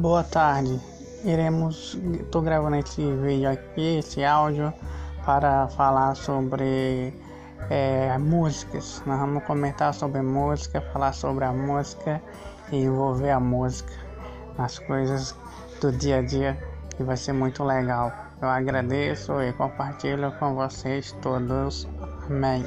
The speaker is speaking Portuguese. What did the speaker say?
Boa tarde. Iremos, estou gravando esse vídeo aqui, esse áudio, para falar sobre é, músicas. Nós vamos comentar sobre música, falar sobre a música e envolver a música nas coisas do dia a dia, que vai ser muito legal. Eu agradeço e compartilho com vocês todos. Amém.